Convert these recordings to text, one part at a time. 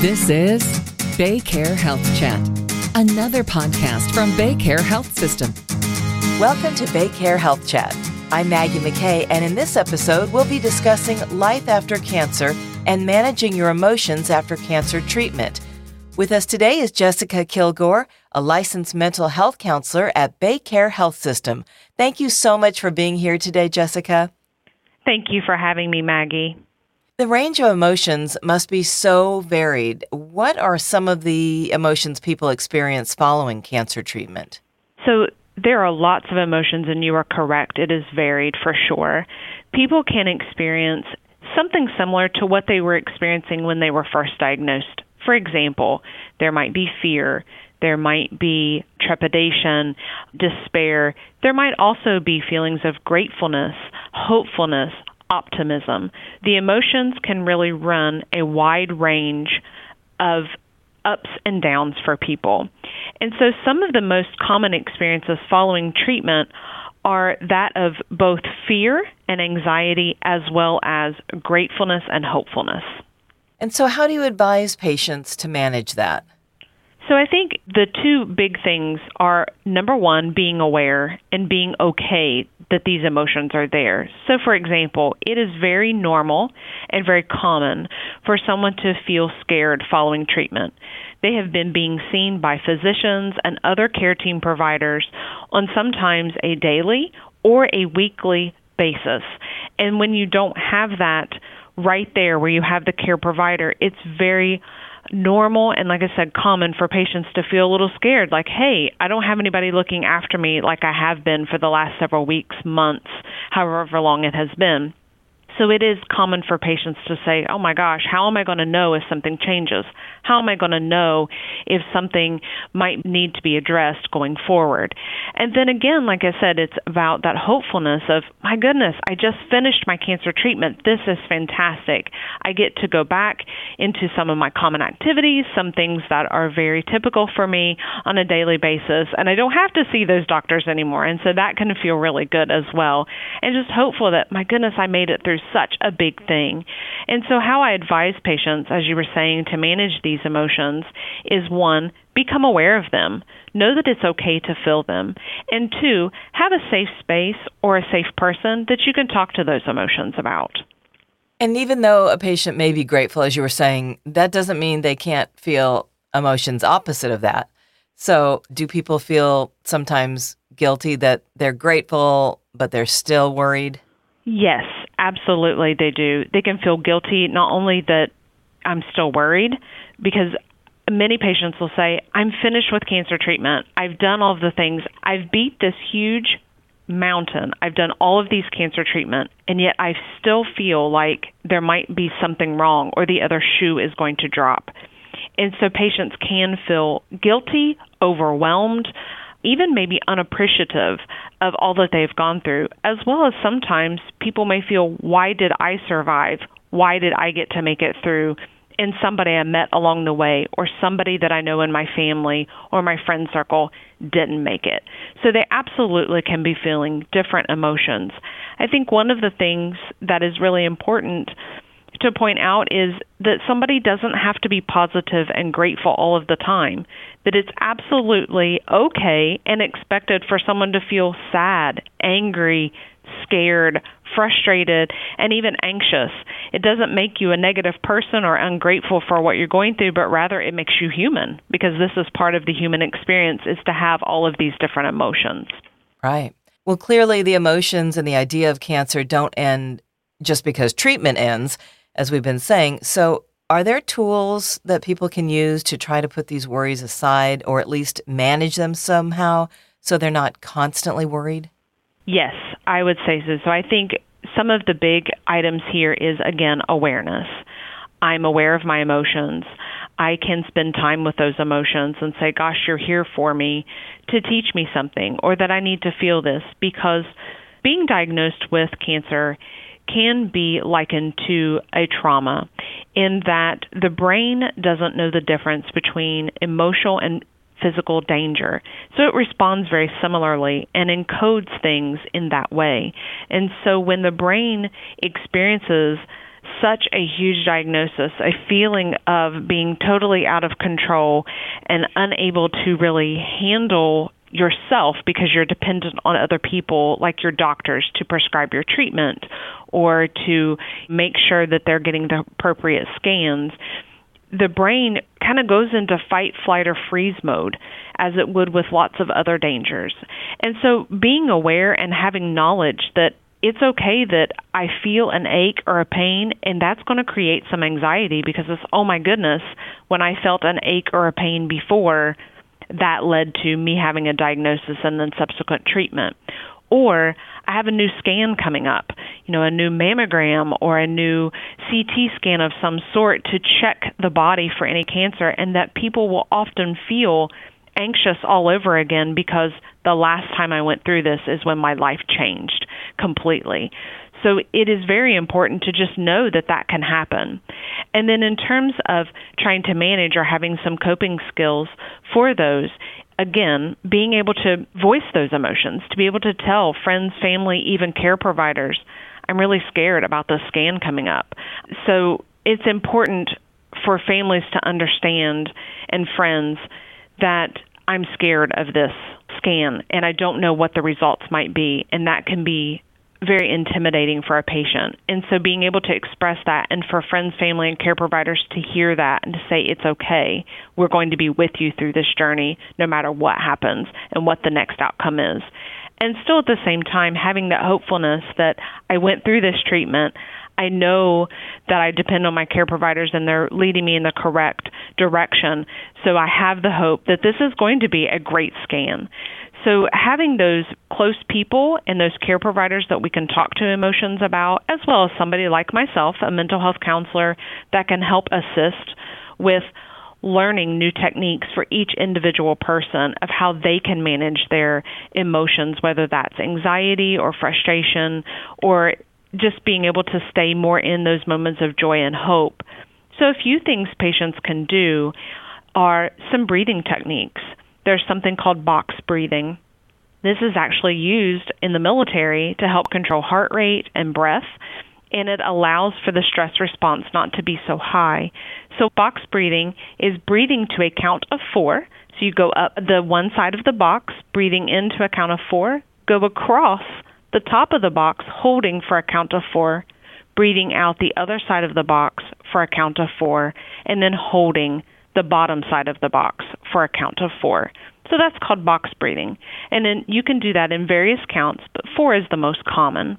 This is Baycare Health Chat, another podcast from Baycare Health System. Welcome to Baycare Health Chat. I'm Maggie McKay, and in this episode, we'll be discussing life after cancer and managing your emotions after cancer treatment. With us today is Jessica Kilgore, a licensed mental health counselor at Baycare Health System. Thank you so much for being here today, Jessica. Thank you for having me, Maggie. The range of emotions must be so varied. What are some of the emotions people experience following cancer treatment? So, there are lots of emotions, and you are correct. It is varied for sure. People can experience something similar to what they were experiencing when they were first diagnosed. For example, there might be fear, there might be trepidation, despair. There might also be feelings of gratefulness, hopefulness, optimism. The emotions can really run a wide range of ups and downs for people. And so some of the most common experiences following treatment are that of both fear and anxiety, as well as gratefulness and hopefulness. And so, how do you advise patients to manage that? So I think the two big things are number one, being aware and being okay that these emotions are there. So, for example, it is very normal and very common for someone to feel scared following treatment. They have been being seen by physicians and other care team providers on sometimes a daily or a weekly basis. And when you don't have that right there where you have the care provider, it's very normal and like I said common for patients to feel a little scared like hey I don't have anybody looking after me like I have been for the last several weeks months however long it has been so it is common for patients to say, oh my gosh, how am I going to know if something changes? How am I going to know if something might need to be addressed going forward? And then again, like I said, it's about that hopefulness of, my goodness, I just finished my cancer treatment. This is fantastic. I get to go back into some of my common activities, some things that are very typical for me on a daily basis, and I don't have to see those doctors anymore. And so that can feel really good as well. And just hopeful that, my goodness, I made it through such a big thing. And so, how I advise patients, as you were saying, to manage these emotions is one, become aware of them. Know that it's okay to feel them. And two, have a safe space or a safe person that you can talk to those emotions about. And even though a patient may be grateful, as you were saying, that doesn't mean they can't feel emotions opposite of that. So, do people feel sometimes guilty that they're grateful, but they're still worried? Yes, absolutely they do. They can feel guilty not only that I'm still worried because many patients will say, I'm finished with cancer treatment. I've done all of the things. I've beat this huge mountain. I've done all of these cancer treatment and yet I still feel like there might be something wrong or the other shoe is going to drop. And so patients can feel guilty, overwhelmed, even maybe unappreciative of all that they've gone through, as well as sometimes people may feel, why did I survive? Why did I get to make it through? And somebody I met along the way, or somebody that I know in my family or my friend circle didn't make it. So they absolutely can be feeling different emotions. I think one of the things that is really important to point out is that somebody doesn't have to be positive and grateful all of the time. That it's absolutely okay and expected for someone to feel sad, angry, scared, frustrated, and even anxious. It doesn't make you a negative person or ungrateful for what you're going through, but rather it makes you human because this is part of the human experience is to have all of these different emotions. Right. Well, clearly the emotions and the idea of cancer don't end just because treatment ends as we've been saying. So, are there tools that people can use to try to put these worries aside or at least manage them somehow so they're not constantly worried? Yes, I would say so. So, I think some of the big items here is again awareness. I'm aware of my emotions. I can spend time with those emotions and say, Gosh, you're here for me to teach me something, or that I need to feel this because being diagnosed with cancer can be likened to a trauma in that the brain doesn't know the difference between emotional and physical danger. So it responds very similarly and encodes things in that way. And so when the brain experiences such a huge diagnosis, a feeling of being totally out of control and unable to really handle yourself because you're dependent on other people like your doctors to prescribe your treatment or to make sure that they're getting the appropriate scans the brain kind of goes into fight, flight, or freeze mode as it would with lots of other dangers. And so being aware and having knowledge that it's okay that I feel an ache or a pain, and that's going to create some anxiety because it's, oh my goodness, when I felt an ache or a pain before, that led to me having a diagnosis and then subsequent treatment. Or I have a new scan coming up, you know, a new mammogram or a new CT scan of some sort to check the body for any cancer, and that people will often feel anxious all over again because the last time I went through this is when my life changed completely. So it is very important to just know that that can happen. And then in terms of trying to manage or having some coping skills for those, again, being able to voice those emotions, to be able to tell friends, family, even care providers, I'm really scared about the scan coming up. So it's important for families to understand and friends that I'm scared of this scan and I don't know what the results might be. And that can be very intimidating for a patient. And so being able to express that and for friends, family, and care providers to hear that and to say, it's okay, we're going to be with you through this journey no matter what happens and what the next outcome is. And still at the same time, having that hopefulness that I went through this treatment. I know that I depend on my care providers and they're leading me in the correct direction. So I have the hope that this is going to be a great scan. So, having those close people and those care providers that we can talk to emotions about, as well as somebody like myself, a mental health counselor, that can help assist with learning new techniques for each individual person of how they can manage their emotions, whether that's anxiety or frustration or just being able to stay more in those moments of joy and hope. So, a few things patients can do are some breathing techniques there's something called box breathing. This is actually used in the military to help control heart rate and breath, and it allows for the stress response not to be so high. So, box breathing is breathing to a count of four. So, you go up the one side of the box, breathing into a count of four, go across the top of the box, holding for a count of four, breathing out the other side of the box for a count of four, and then holding the bottom side of the box for a count of four. So that's called box breathing. And then you can do that in various counts, but four is the most common.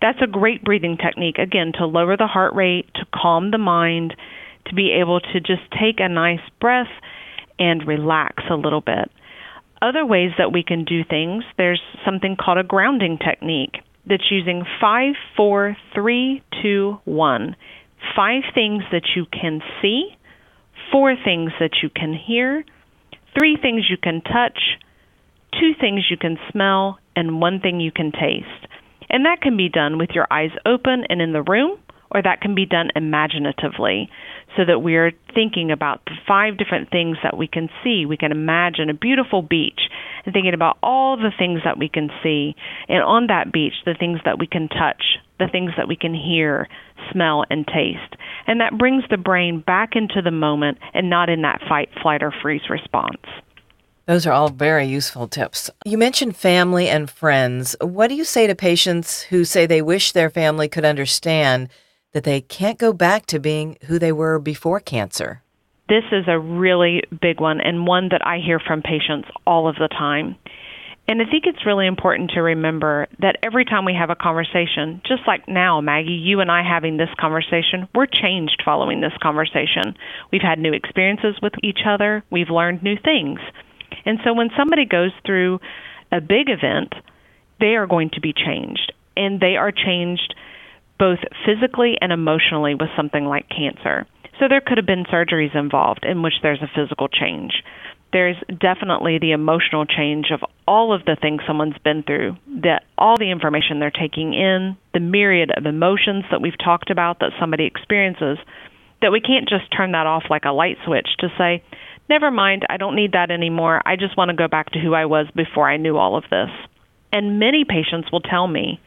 That's a great breathing technique, again, to lower the heart rate, to calm the mind, to be able to just take a nice breath and relax a little bit. Other ways that we can do things, there's something called a grounding technique that's using five, four, three, two, one. Five things that you can see, four things that you can hear, three things you can touch, two things you can smell, and one thing you can taste. And that can be done with your eyes open and in the room, or that can be done imaginatively so that we are thinking about the five different things that we can see. We can imagine a beautiful beach and thinking about all the things that we can see. And on that beach, the things that we can touch, the things that we can hear, smell, and taste. And that brings the brain back into the moment and not in that fight, flight, or freeze response. Those are all very useful tips. You mentioned family and friends. What do you say to patients who say they wish their family could understand that they can't go back to being who they were before cancer? This is a really big one and one that I hear from patients all of the time. And I think it's really important to remember that every time we have a conversation, just like now, Maggie, you and I having this conversation, we're changed following this conversation. We've had new experiences with each other, we've learned new things. And so when somebody goes through a big event, they are going to be changed. And they are changed both physically and emotionally with something like cancer. So there could have been surgeries involved in which there's a physical change there's definitely the emotional change of all of the things someone's been through, that all the information they're taking in, the myriad of emotions that we've talked about that somebody experiences, that we can't just turn that off like a light switch to say, never mind, I don't need that anymore. I just want to go back to who I was before I knew all of this. And many patients will tell me,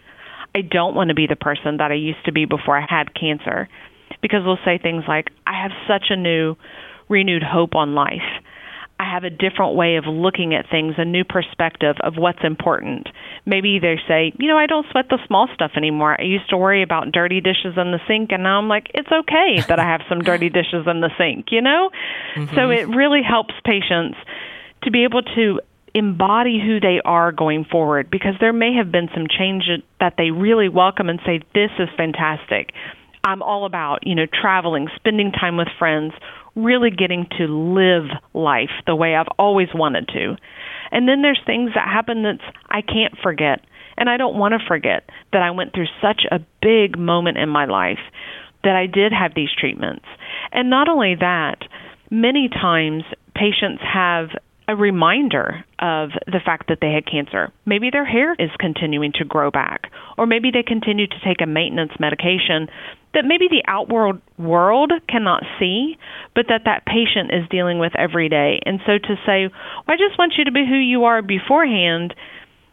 I don't want to be the person that I used to be before I had cancer. Because we'll say things like, I have such a new, renewed hope on life. I have a different way of looking at things, a new perspective of what's important. Maybe they say, you know, I don't sweat the small stuff anymore. I used to worry about dirty dishes in the sink, and now I'm like, it's okay that I have some dirty dishes in the sink, you know? Mm-hmm. So it really helps patients to be able to embody who they are going forward because there may have been some change that they really welcome and say, this is fantastic. I'm all about, you know, traveling, spending time with friends, really getting to live life the way I've always wanted to. And then there's things that happen that I can't forget. And I don't want to forget that I went through such a big moment in my life that I did have these treatments. And not only that, many times patients have a reminder of the fact that they had cancer. Maybe their hair is continuing to grow back, or maybe they continue to take a maintenance medication that maybe the outward world cannot see, but that that patient is dealing with every day. And so to say, well, I just want you to be who you are beforehand,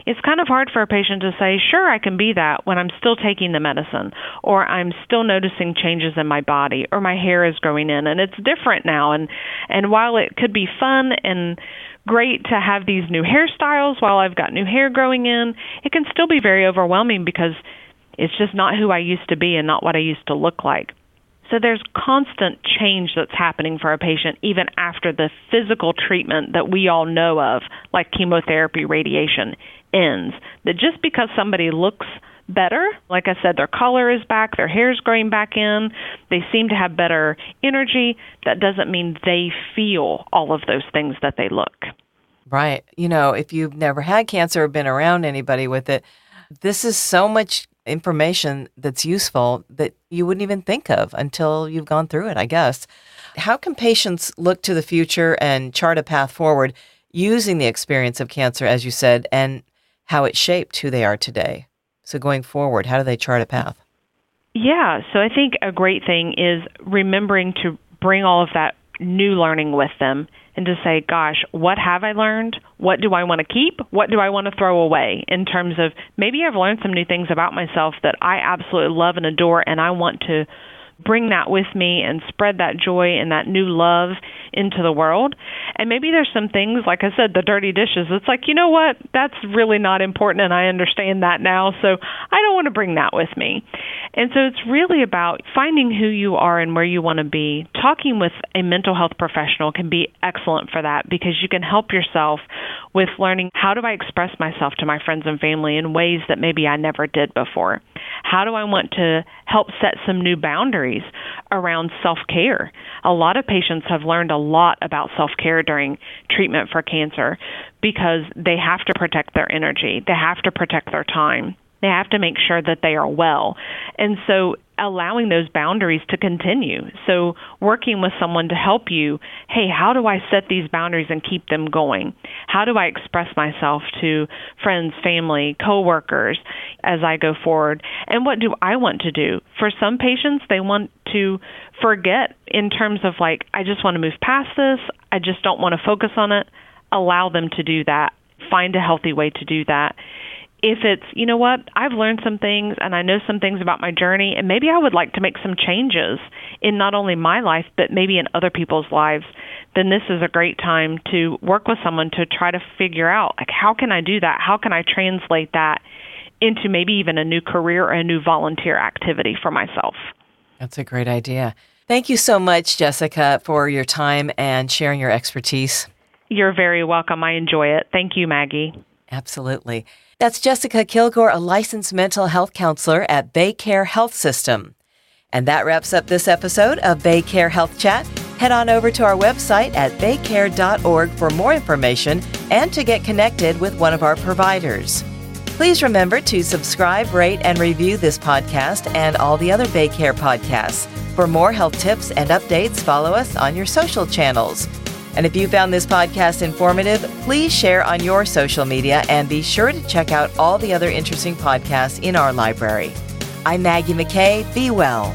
it's kind of hard for a patient to say, sure, I can be that when I'm still taking the medicine, or I'm still noticing changes in my body, or my hair is growing in, and it's different now. And and while it could be fun and great to have these new hairstyles while I've got new hair growing in, it can still be very overwhelming because it's just not who I used to be and not what I used to look like. So there's constant change that's happening for a patient even after the physical treatment that we all know of, like chemotherapy, radiation, ends. That just because somebody looks better. Like I said, their color is back, their hair's growing back in, they seem to have better energy. That doesn't mean they feel all of those things that they look. Right. You know, if you've never had cancer or been around anybody with it, this is so much information that's useful that you wouldn't even think of until you've gone through it, I guess. How can patients look to the future and chart a path forward using the experience of cancer, as you said, and how it shaped who they are today? So, going forward, how do they chart a path? Yeah, so I think a great thing is remembering to bring all of that new learning with them and to say, gosh, what have I learned? What do I want to keep? What do I want to throw away in terms of maybe I've learned some new things about myself that I absolutely love and adore, and I want to bring that with me and spread that joy and that new love into the world. And maybe there's some things, like I said, the dirty dishes. It's like, you know what? That's really not important, and I understand that now, so I don't want to bring that with me. And so it's really about finding who you are and where you want to be. Talking with a mental health professional can be excellent for that because you can help yourself with learning how do I express myself to my friends and family in ways that maybe I never did before. How do I want to help set some new boundaries around self care? A lot of patients have learned a lot about self care during treatment for cancer because they have to protect their energy, they have to protect their time. They have to make sure that they are well. And so allowing those boundaries to continue. So, working with someone to help you hey, how do I set these boundaries and keep them going? How do I express myself to friends, family, coworkers as I go forward? And what do I want to do? For some patients, they want to forget in terms of like, I just want to move past this, I just don't want to focus on it. Allow them to do that. Find a healthy way to do that if it's, you know what, I've learned some things and I know some things about my journey, and maybe I would like to make some changes in not only my life, but maybe in other people's lives, then this is a great time to work with someone to try to figure out, like, how can I do that? How can I translate that into maybe even a new career or a new volunteer activity for myself? That's a great idea. Thank you so much, Jessica, for your time and sharing your expertise. You're very welcome. I enjoy it. Thank you, Maggie. Absolutely. That's Jessica Kilgore, a licensed mental health counselor at BayCare Health System. And that wraps up this episode of BayCare Health Chat. Head on over to our website at baycare.org for more information and to get connected with one of our providers. Please remember to subscribe, rate, and review this podcast and all the other BayCare podcasts. For more health tips and updates, follow us on your social channels. And if you found this podcast informative, please share on your social media and be sure to check out all the other interesting podcasts in our library. I'm Maggie McKay. Be well.